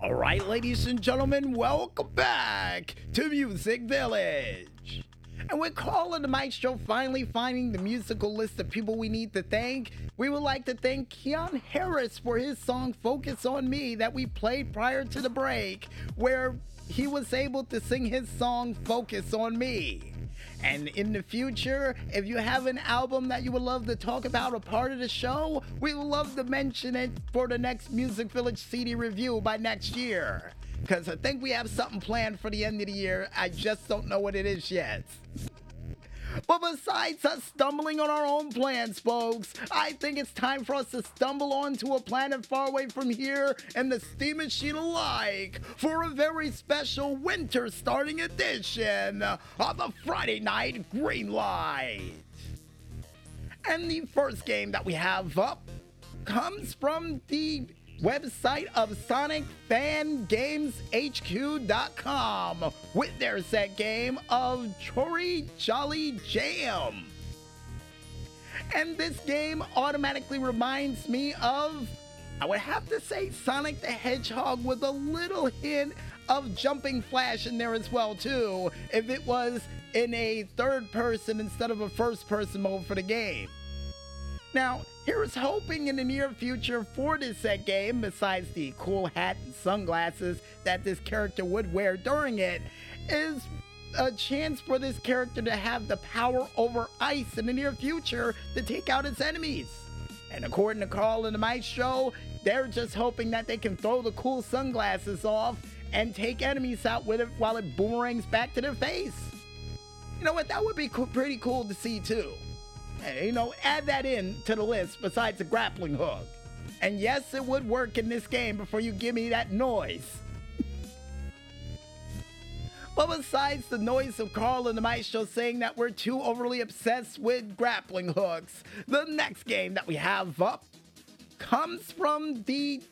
All right, ladies and gentlemen, welcome back to Music Village. And we're calling the Maestro finally finding the musical list of people we need to thank, we would like to thank Keon Harris for his song Focus on Me that we played prior to the break, where he was able to sing his song Focus on Me. And in the future, if you have an album that you would love to talk about a part of the show, we would love to mention it for the next Music Village CD review by next year. Because I think we have something planned for the end of the year. I just don't know what it is yet. But besides us stumbling on our own plans, folks, I think it's time for us to stumble onto a planet far away from here and the steam machine alike for a very special winter starting edition of the Friday Night Green Light. And the first game that we have up comes from the website of SonicFanGamesHQ.com with their set game of Chori Jolly Jam. And this game automatically reminds me of, I would have to say, Sonic the Hedgehog with a little hint of Jumping Flash in there as well too, if it was in a third person instead of a first person mode for the game. Now, here's hoping in the near future for this set game, besides the cool hat and sunglasses that this character would wear during it, is a chance for this character to have the power over ice in the near future to take out its enemies. And according to Carl and the Maestro, they're just hoping that they can throw the cool sunglasses off and take enemies out with it while it boomerangs back to their face. You know what? That would be co- pretty cool to see too. You know, add that in to the list besides the grappling hook. And yes, it would work in this game before you give me that noise. but besides the noise of Carl and the Maestro saying that we're too overly obsessed with grappling hooks, the next game that we have up comes from the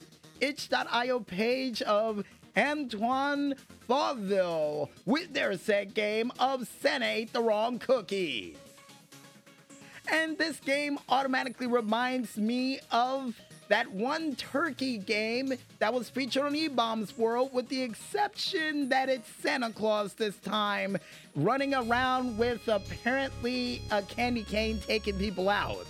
itch.io page of Antoine Fauville with their set game of Santa ate the wrong cookies. And this game automatically reminds me of that one turkey game that was featured on E-Bombs World, with the exception that it's Santa Claus this time, running around with apparently a candy cane taking people out.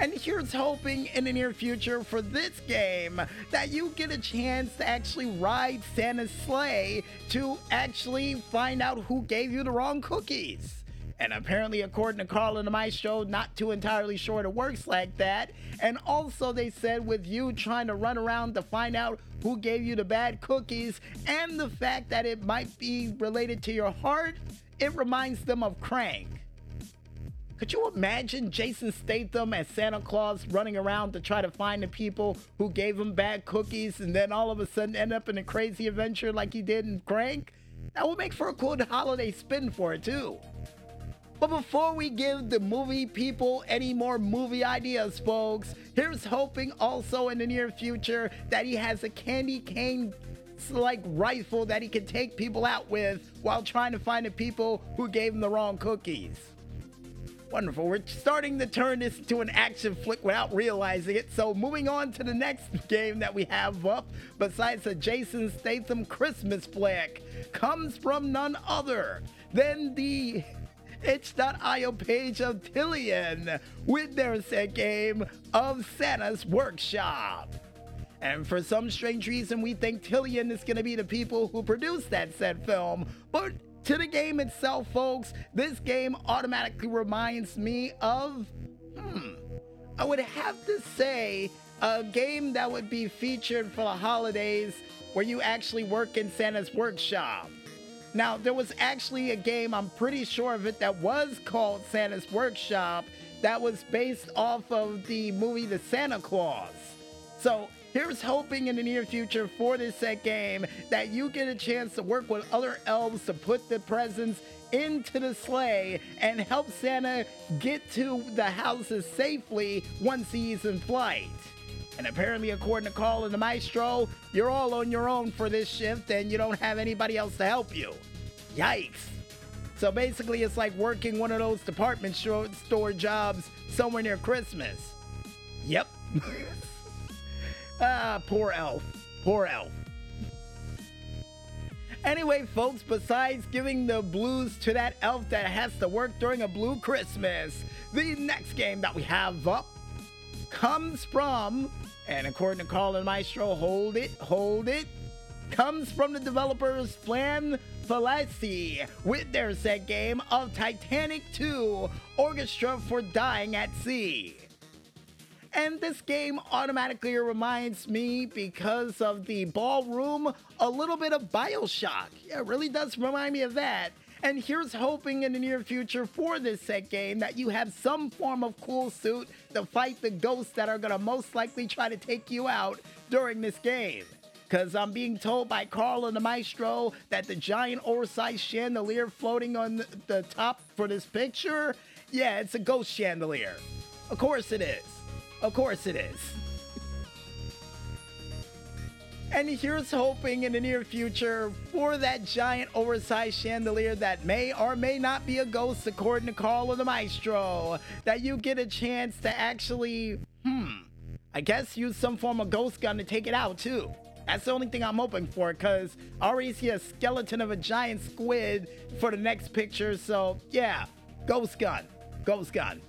And here's hoping in the near future for this game that you get a chance to actually ride Santa's sleigh to actually find out who gave you the wrong cookies. And apparently, according to Carl and the Maestro, not too entirely sure it works like that. And also, they said with you trying to run around to find out who gave you the bad cookies and the fact that it might be related to your heart, it reminds them of Crank. Could you imagine Jason Statham as Santa Claus running around to try to find the people who gave him bad cookies and then all of a sudden end up in a crazy adventure like he did in Crank? That would make for a cool holiday spin for it, too. But before we give the movie people any more movie ideas, folks, here's hoping also in the near future that he has a candy cane like rifle that he can take people out with while trying to find the people who gave him the wrong cookies. Wonderful. We're starting to turn this into an action flick without realizing it. So, moving on to the next game that we have up, besides the Jason Statham Christmas flick, comes from none other than the itch.io page of Tillian with their set game of Santa's Workshop. And for some strange reason, we think Tillian is going to be the people who produced that said film. But to the game itself, folks, this game automatically reminds me of, hmm, I would have to say a game that would be featured for the holidays where you actually work in Santa's workshop. Now, there was actually a game, I'm pretty sure of it, that was called Santa's Workshop that was based off of the movie The Santa Claus. So, here's hoping in the near future for this set game that you get a chance to work with other elves to put the presents into the sleigh and help Santa get to the houses safely once he's in flight. And apparently, according to Carl and the Maestro, you're all on your own for this shift and you don't have anybody else to help you. Yikes. So basically, it's like working one of those department store jobs somewhere near Christmas. Yep. ah, poor elf. Poor elf. Anyway, folks, besides giving the blues to that elf that has to work during a blue Christmas, the next game that we have up comes from, and according to Carl Maestro, hold it, hold it, comes from the developers Flam Fallacy with their set game of Titanic 2 Orchestra for Dying at Sea. And this game automatically reminds me, because of the ballroom, a little bit of Bioshock. Yeah, it really does remind me of that. And here's hoping in the near future for this set game that you have some form of cool suit to fight the ghosts that are gonna most likely try to take you out during this game. Cause I'm being told by Carl and the Maestro that the giant oversized chandelier floating on the top for this picture, yeah, it's a ghost chandelier. Of course it is. Of course it is. And here's hoping in the near future for that giant oversized chandelier that may or may not be a ghost, according to Carl or the Maestro, that you get a chance to actually, hmm, I guess use some form of ghost gun to take it out too. That's the only thing I'm hoping for, because I already see a skeleton of a giant squid for the next picture, so yeah, ghost gun, ghost gun.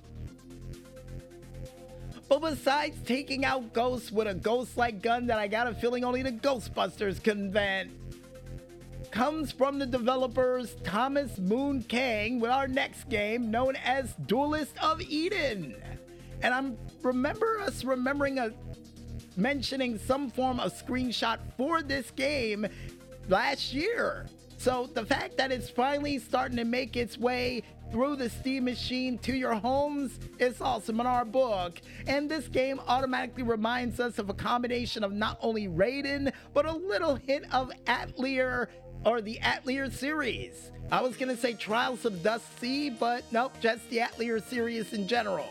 But besides taking out ghosts with a ghost like gun that I got a feeling only the Ghostbusters can invent, comes from the developers Thomas Moon Kang with our next game known as Duelist of Eden. And I'm remember us remembering a mentioning some form of screenshot for this game last year. So the fact that it's finally starting to make its way through the Steam machine to your homes is awesome in our book. And this game automatically reminds us of a combination of not only Raiden, but a little hint of Atelier or the Atelier series. I was gonna say Trials of Dust Sea, but nope, just the Atelier series in general.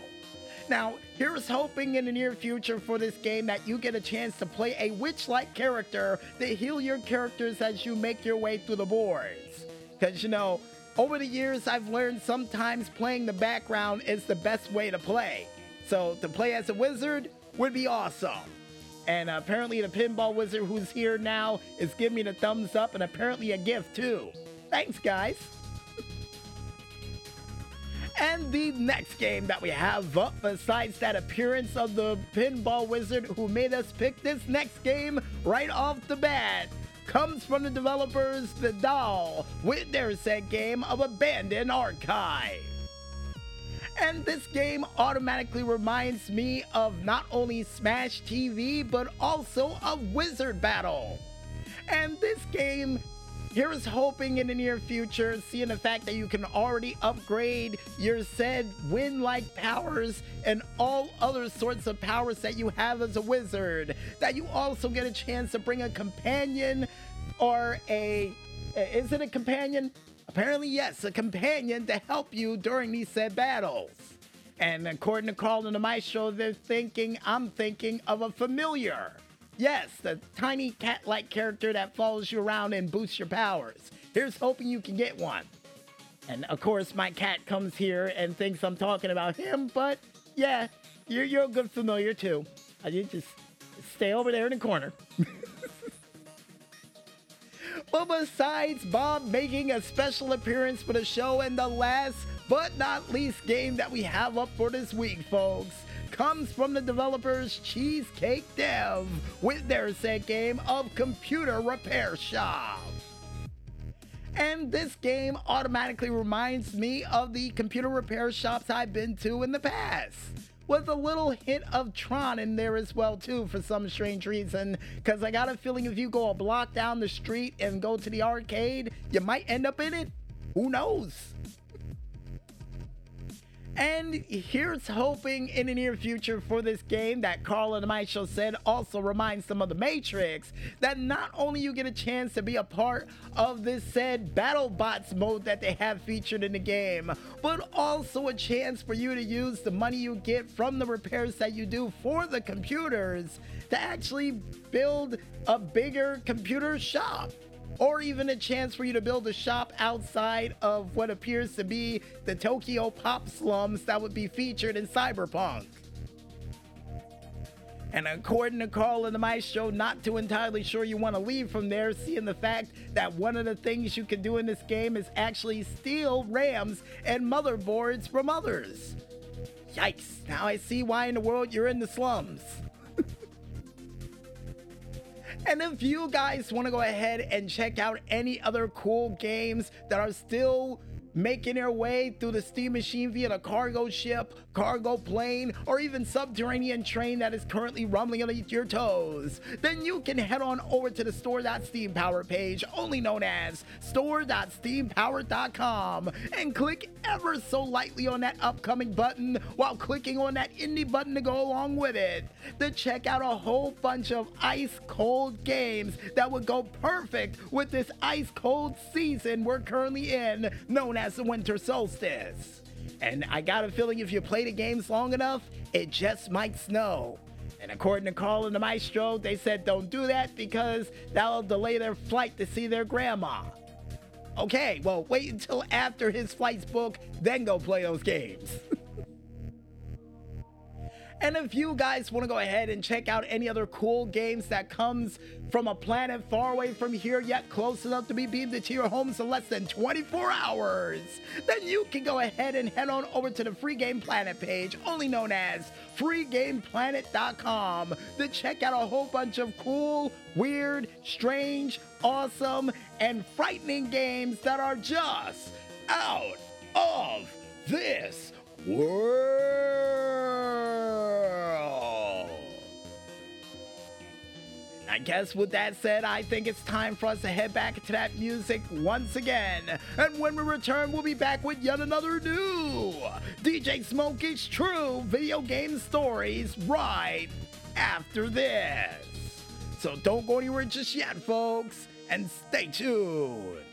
Now, here's hoping in the near future for this game that you get a chance to play a witch like character to heal your characters as you make your way through the boards. Because, you know, over the years, I've learned sometimes playing the background is the best way to play. So, to play as a wizard would be awesome. And apparently, the pinball wizard who's here now is giving me the thumbs up and apparently a gift too. Thanks, guys. And the next game that we have up, besides that appearance of the pinball wizard who made us pick this next game right off the bat, comes from the developers The Doll with their set game of Abandoned Archive. And this game automatically reminds me of not only Smash TV, but also of Wizard Battle. And this game Here's hoping in the near future, seeing the fact that you can already upgrade your said wind like powers and all other sorts of powers that you have as a wizard, that you also get a chance to bring a companion or a. Is it a companion? Apparently, yes, a companion to help you during these said battles. And according to Carl and the Maestro, they're thinking, I'm thinking of a familiar. Yes, the tiny cat like character that follows you around and boosts your powers. Here's hoping you can get one. And of course, my cat comes here and thinks I'm talking about him, but yeah, you're, you're a good familiar too. Uh, you just stay over there in the corner. but besides Bob making a special appearance for the show and the last but not least game that we have up for this week, folks, comes from the developers Cheesecake Dev with their set game of Computer Repair Shop. And this game automatically reminds me of the computer repair shops I've been to in the past. With a little hint of Tron in there as well too for some strange reason. Cause I got a feeling if you go a block down the street and go to the arcade, you might end up in it. Who knows? And here's hoping in the near future for this game that Carl and Maestro said also reminds them of the Matrix that not only you get a chance to be a part of this said BattleBots mode that they have featured in the game, but also a chance for you to use the money you get from the repairs that you do for the computers to actually build a bigger computer shop or even a chance for you to build a shop outside of what appears to be the Tokyo pop slums that would be featured in Cyberpunk. And according to Carl and the Maestro, not too entirely sure you want to leave from there, seeing the fact that one of the things you can do in this game is actually steal RAMs and motherboards from others. Yikes, now I see why in the world you're in the slums. And if you guys want to go ahead and check out any other cool games that are still making their way through the steam machine via a cargo ship, cargo plane, or even subterranean train that is currently rumbling underneath your toes, then you can head on over to the store.steampower page, only known as store.steampower.com, and click ever so lightly on that upcoming button while clicking on that indie button to go along with it. To check out a whole bunch of ice cold games that would go perfect with this ice cold season we're currently in, known as the winter solstice. And I got a feeling if you play the games long enough, it just might snow. And according to Carl and the Maestro, they said don't do that because that'll delay their flight to see their grandma. Okay, well, wait until after his flight's booked, then go play those games. And if you guys want to go ahead and check out any other cool games that comes from a planet far away from here, yet close enough to be beamed into your homes in less than 24 hours, then you can go ahead and head on over to the Free Game Planet page, only known as freegameplanet.com, to check out a whole bunch of cool, weird, strange, awesome, and frightening games that are just out of this world. I guess with that said, I think it's time for us to head back to that music once again. And when we return, we'll be back with yet another new DJ Smokey's True Video Game Stories right after this. So don't go anywhere just yet, folks, and stay tuned.